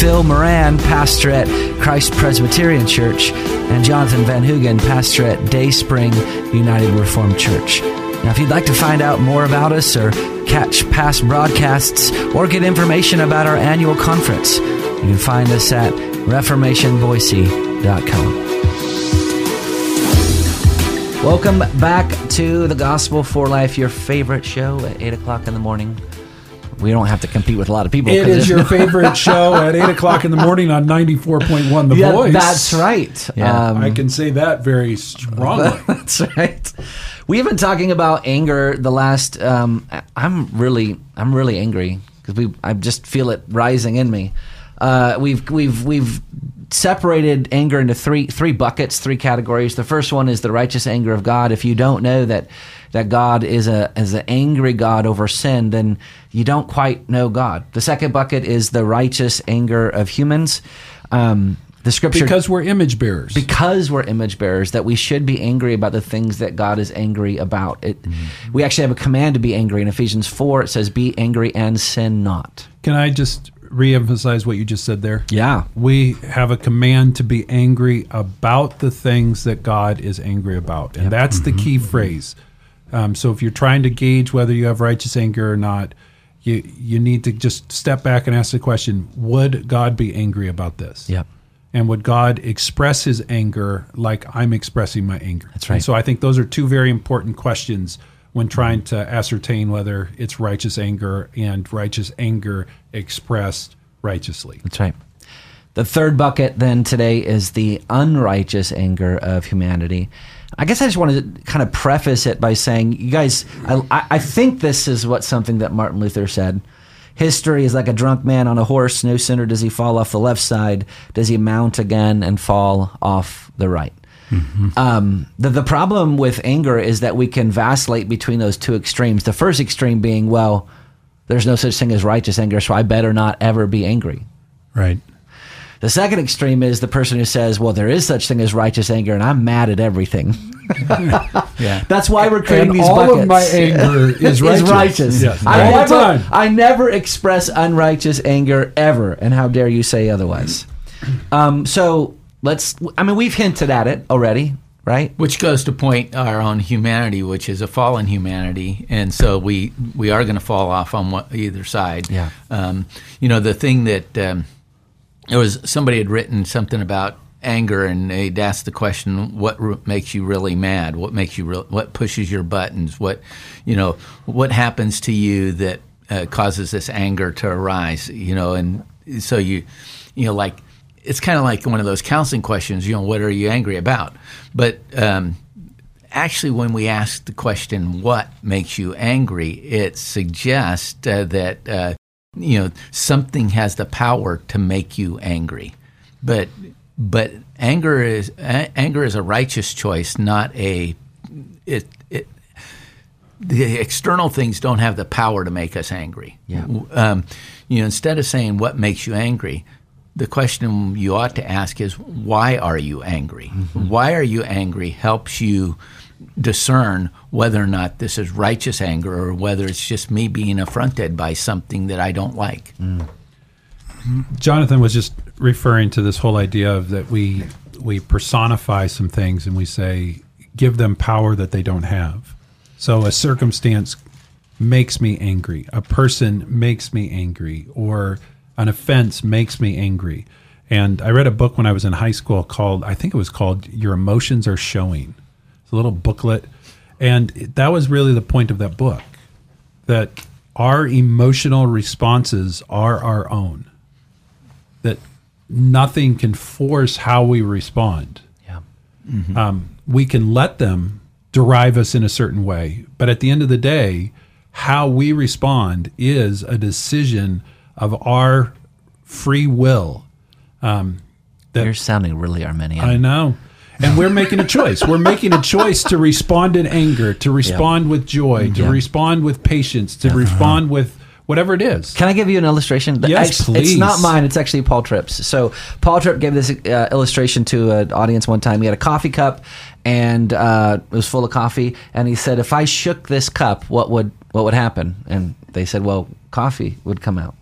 Phil Moran, pastor at Christ Presbyterian Church, and Jonathan Van Hugen, pastor at Day Spring United Reformed Church. Now, if you'd like to find out more about us or catch past broadcasts or get information about our annual conference, you can find us at reformationboise.com. Welcome back to the Gospel for Life, your favorite show at 8 o'clock in the morning. We don't have to compete with a lot of people. It is your favorite show at 8 o'clock in the morning on 94.1 The yeah, Voice. That's right. Um, I can say that very strongly. That's right. We've been talking about anger the last. Um, I'm really, I'm really angry because we. I just feel it rising in me. Uh, we've we've we've separated anger into three three buckets, three categories. The first one is the righteous anger of God. If you don't know that that God is a is an angry God over sin, then you don't quite know God. The second bucket is the righteous anger of humans. Um, the scripture Because we're image bearers. because we're image bearers that we should be angry about the things that God is angry about. It, We actually have a command to be angry in Ephesians four. It says, "Be angry and sin not." Can I just reemphasize what you just said there? Yeah, We have a command to be angry about the things that God is angry about. And that's the key phrase. Um, so if you're trying to gauge whether you have righteous anger or not, you, you need to just step back and ask the question Would God be angry about this? Yep. And would God express his anger like I'm expressing my anger? That's right. And so I think those are two very important questions when trying to ascertain whether it's righteous anger and righteous anger expressed righteously. that's right. The third bucket then today is the unrighteous anger of humanity. I guess I just wanted to kind of preface it by saying, you guys, I, I I think this is what something that Martin Luther said. History is like a drunk man on a horse. No sooner does he fall off the left side, does he mount again and fall off the right. Um, the, the problem with anger is that we can vacillate between those two extremes. The first extreme being, well, there's no such thing as righteous anger, so I better not ever be angry. Right. The second extreme is the person who says, well, there is such thing as righteous anger, and I'm mad at everything. Yeah. That's why we're creating And these all buckets. of my anger is righteous. Is righteous. Yes, I, all never. I never express unrighteous anger ever, and how dare you say otherwise? Um, so let's. I mean, we've hinted at it already, right? Which goes to point our own humanity, which is a fallen humanity, and so we we are going to fall off on what, either side. Yeah. Um, you know, the thing that um, there was somebody had written something about anger, and they'd asked the question, "What r- makes you really mad? What makes you real? What pushes your buttons? What you know? What happens to you that uh, causes this anger to arise? You know?" And so you, you know, like it's kind of like one of those counseling questions. You know, what are you angry about? But um, actually, when we ask the question, "What makes you angry?" it suggests uh, that uh, you know something has the power to make you angry, but but anger is a- anger is a righteous choice, not a it. it the external things don't have the power to make us angry. Yeah. Um, you know, instead of saying what makes you angry, the question you ought to ask is why are you angry? Why are you angry helps you discern whether or not this is righteous anger or whether it's just me being affronted by something that I don't like. Jonathan was just referring to this whole idea of that we we personify some things and we say give them power that they don't have. So a circumstance makes me angry. A person makes me angry or an offense makes me angry. And I read a book when I was in high school called I think it was called Your Emotions Are Showing. It's a little booklet and that was really the point of that book that our emotional responses are our own that nothing can force how we respond. Yeah. Um, we can let them derive us in a certain way, but at the end of the day, how we respond is a decision of our free will. Um, that You're sounding really Arminian. I know. And we're making a choice. We're making a choice to respond in anger, to respond with joy, to Yeah. respond with patience, to respond with whatever it is. Can I give you an illustration? Yes, act- It's not mine. It's actually Paul Tripp's. So Paul Tripp gave this uh, illustration to an audience one time. He had a coffee cup, and uh, it was full of coffee. And he said, "If I shook this cup, what would what would happen?" And they said, "Well, coffee would come out."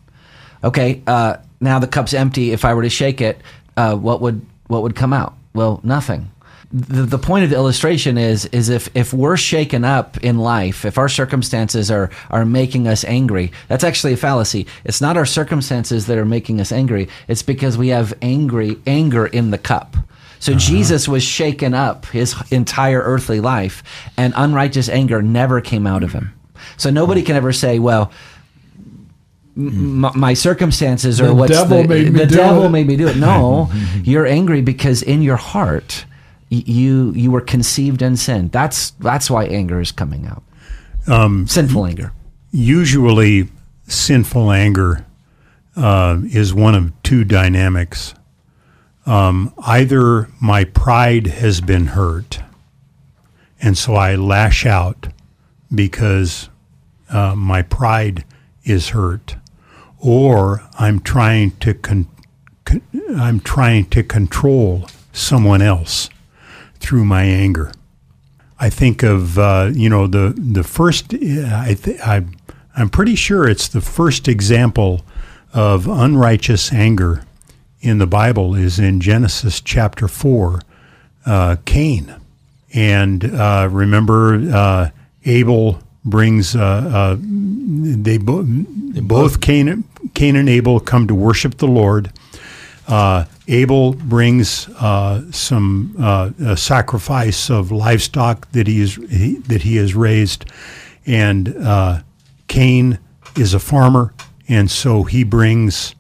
Okay, uh, now the cup's empty. If I were to shake it, uh, what would what would come out? Well, nothing. The, the point of the illustration is is if if we're shaken up in life, if our circumstances are are making us angry, that's actually a fallacy. It's not our circumstances that are making us angry. It's because we have angry anger in the cup. So uh-huh. Jesus was shaken up his entire earthly life, and unrighteous anger never came out of him. So nobody can ever say, well, m- my circumstances are The what's devil the, made me the do devil it. made me do it. No, you're angry because in your heart you you were conceived in sin. That's that's why anger is coming out. Um, Sinful anger. usually sinful anger uh, is one of two dynamics. Um, either my pride has been hurt, and so I lash out because uh, my pride is hurt, or I'm trying to con- con- I'm trying to control someone else through my anger. I think of uh, you know the the first. I th- I I'm pretty sure it's the first example of unrighteous anger in the Bible is in Genesis chapter four, uh, Cain, and uh, remember uh, Abel brings uh, uh, they, bo- both Cain Cain and Abel come to worship the Lord. Uh, Abel brings uh, some uh, a sacrifice of livestock that he is he, that he has raised, and uh, Cain is a farmer, and so he brings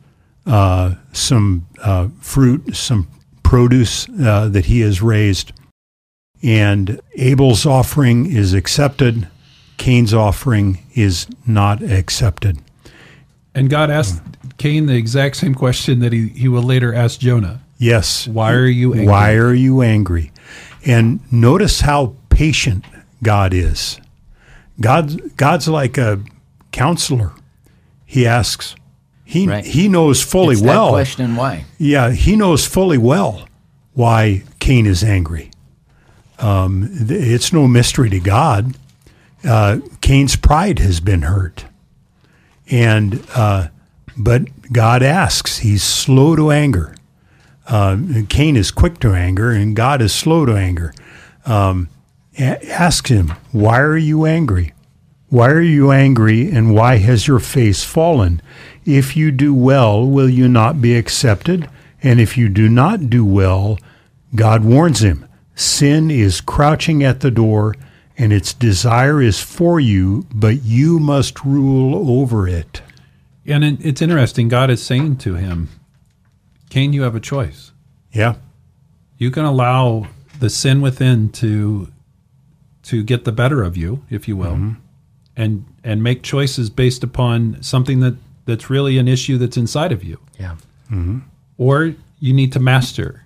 uh, some uh, fruit, some produce uh, that he has raised, and Abel's offering is accepted. Cain's offering is not accepted. And God asked Cain the exact same question that he, he will later ask Jonah. Yes. Why are you angry? Why are you angry? And notice how patient God is. God's God's like a counselor. He asks. He Right. he knows fully It's well. that question why. Yeah, he knows fully well why Cain is angry. Um, it's no mystery to God. Uh, Cain's pride has been hurt, and uh, but God asks. He's slow to anger. Uh, Cain is quick to anger, and God is slow to anger. Um, ask him, why are you angry? Why are you angry, and why has your face fallen? If you do well, will you not be accepted? And if you do not do well, God warns him sin is crouching at the door, and its desire is for you, but you must rule over it. And it's interesting. God is saying to him, Cain, you have a choice. Yeah. You can allow the sin within to to get the better of you, if you will, mm-hmm. and and make choices based upon something that that's really an issue that's inside of you. Yeah. Mm-hmm. or you need to master.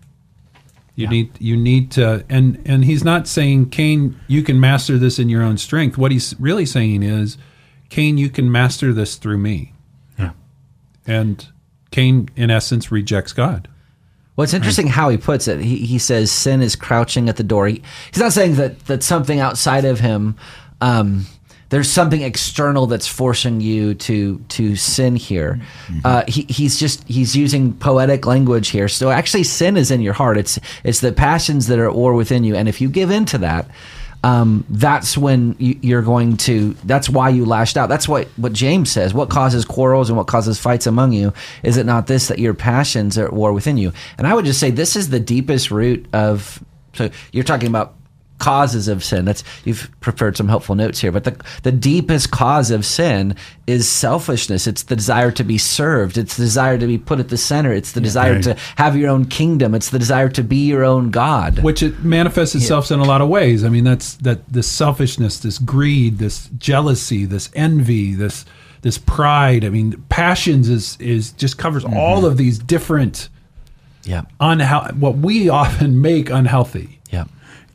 You need you need to and and he's not saying Cain you can master this in your own strength. What he's really saying is Cain you can master this through me. Yeah. And Cain in essence rejects God. Well, it's interesting how he puts it. He, he says sin is crouching at the door. He, he's not saying that, that something outside of him, um, there's something external that's forcing you to to sin here. Uh, he, he's just he's using poetic language here. So actually, sin is in your heart. It's it's the passions that are at war within you, and if you give in to that, um, that's when you, you're going to. That's why you lashed out. That's what what James says. What causes quarrels and what causes fights among you? Is it not this that your passions are at war within you? And I would just say this is the deepest root of. So you're talking about causes of sin. That's you've prepared some helpful notes here, but the the deepest cause of sin is selfishness. It's the desire to be served. It's the desire to be put at the center. It's the desire Right. to have your own kingdom. It's the desire to be your own God. Which it manifests itself in a lot of ways. I mean that's that this selfishness, this greed, this jealousy, this envy, this this pride. I mean passions is is just covers all mm-hmm. of these different yeah. unhealthy what we often make unhealthy.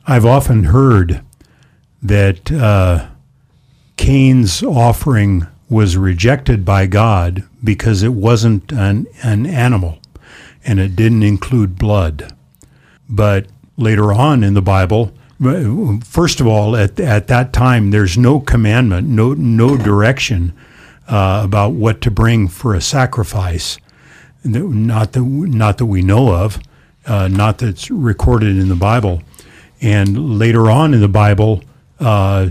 I've often heard that uh, Cain's offering was rejected by God because it wasn't an, an animal and it didn't include blood. But later on in the Bible, first of all, at, at that time, there's no commandment, no, no direction uh, about what to bring for a sacrifice. Not that, not that we know of, uh, not that's recorded in the Bible. And later on in the Bible, uh,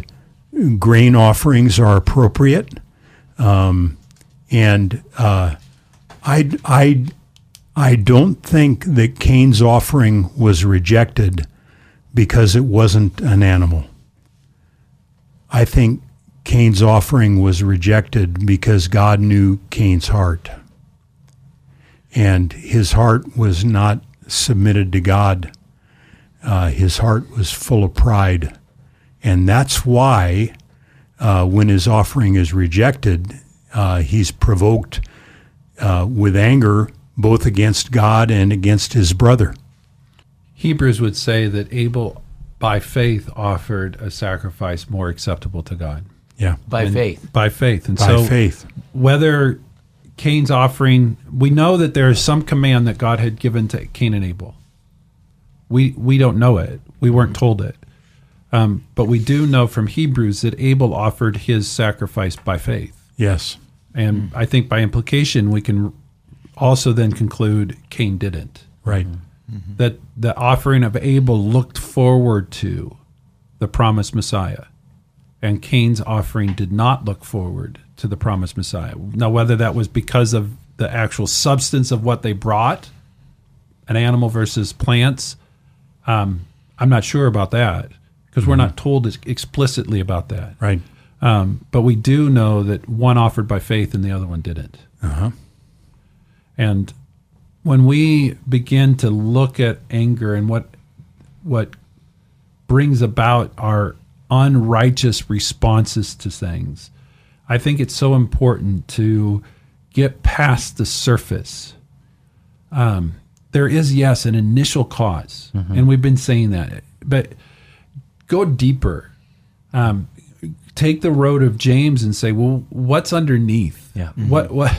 grain offerings are appropriate. Um, and uh, I, I, I don't think that Cain's offering was rejected because it wasn't an animal. I think Cain's offering was rejected because God knew Cain's heart. And his heart was not submitted to God. Uh, his heart was full of pride. And that's why, uh, when his offering is rejected, uh, he's provoked uh, with anger both against God and against his brother. Hebrews would say that Abel, by faith, offered a sacrifice more acceptable to God. Yeah. By And- faith. By faith. And By so faith. whether Cain's offering, we know that there is some command that God had given to Cain and Abel. We we don't know it. We weren't told it. Um, but we do know from Hebrews that Abel offered his sacrifice by faith. Yes. And I think by implication, we can also then conclude Cain didn't. Right. That the offering of Abel looked forward to the promised Messiah, and Cain's offering did not look forward to the promised Messiah. Now, whether that was because of the actual substance of what they brought, an animal versus plants, um, I'm not sure about that because we're not told explicitly about that. Right. Um, but we do know that one offered by faith and the other one didn't. Uh-huh. And when we begin to look at anger and what what brings about our unrighteous responses to things, I think it's so important to get past the surface. Um, there is yes an initial because and we've been saying that, but go deeper. Um, take the road of James and say, well, what's underneath? Yeah. What what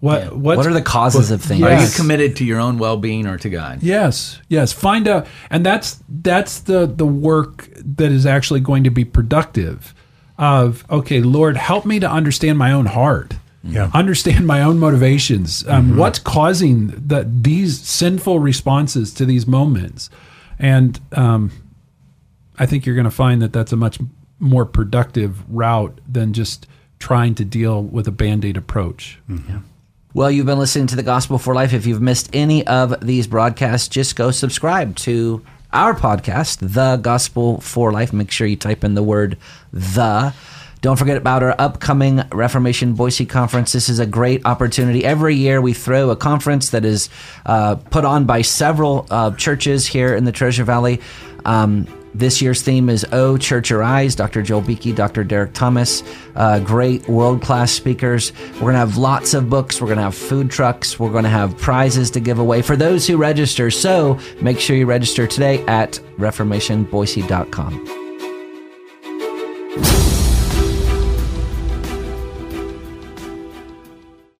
what what's, What are the causes of things? Are you committed to your own well-being or to God? Yes, yes. Find out, and that's that's the the work that is actually going to be productive. Of okay, Lord, help me to understand my own heart. Yeah. Understand my own motivations. Um, What's causing the, these sinful responses to these moments? And um, I think you're going to find that that's a much more productive route than just trying to deal with a band aid approach. Well, you've been listening to the Gospel for Life. If you've missed any of these broadcasts, just go subscribe to our podcast, The Gospel for Life. Make sure you type in the word the. Don't forget about our upcoming Reformation Boise conference. This is a great opportunity. Every year we throw a conference that is uh, put on by several uh, churches here in the Treasure Valley. Um, this year's theme is Oh Church Arise. Dr. Joel Beeke, Dr. Derek Thomas, uh, great world class speakers. We're going to have lots of books. We're going to have food trucks. We're going to have prizes to give away for those who register. So make sure you register today at reformationboise.com.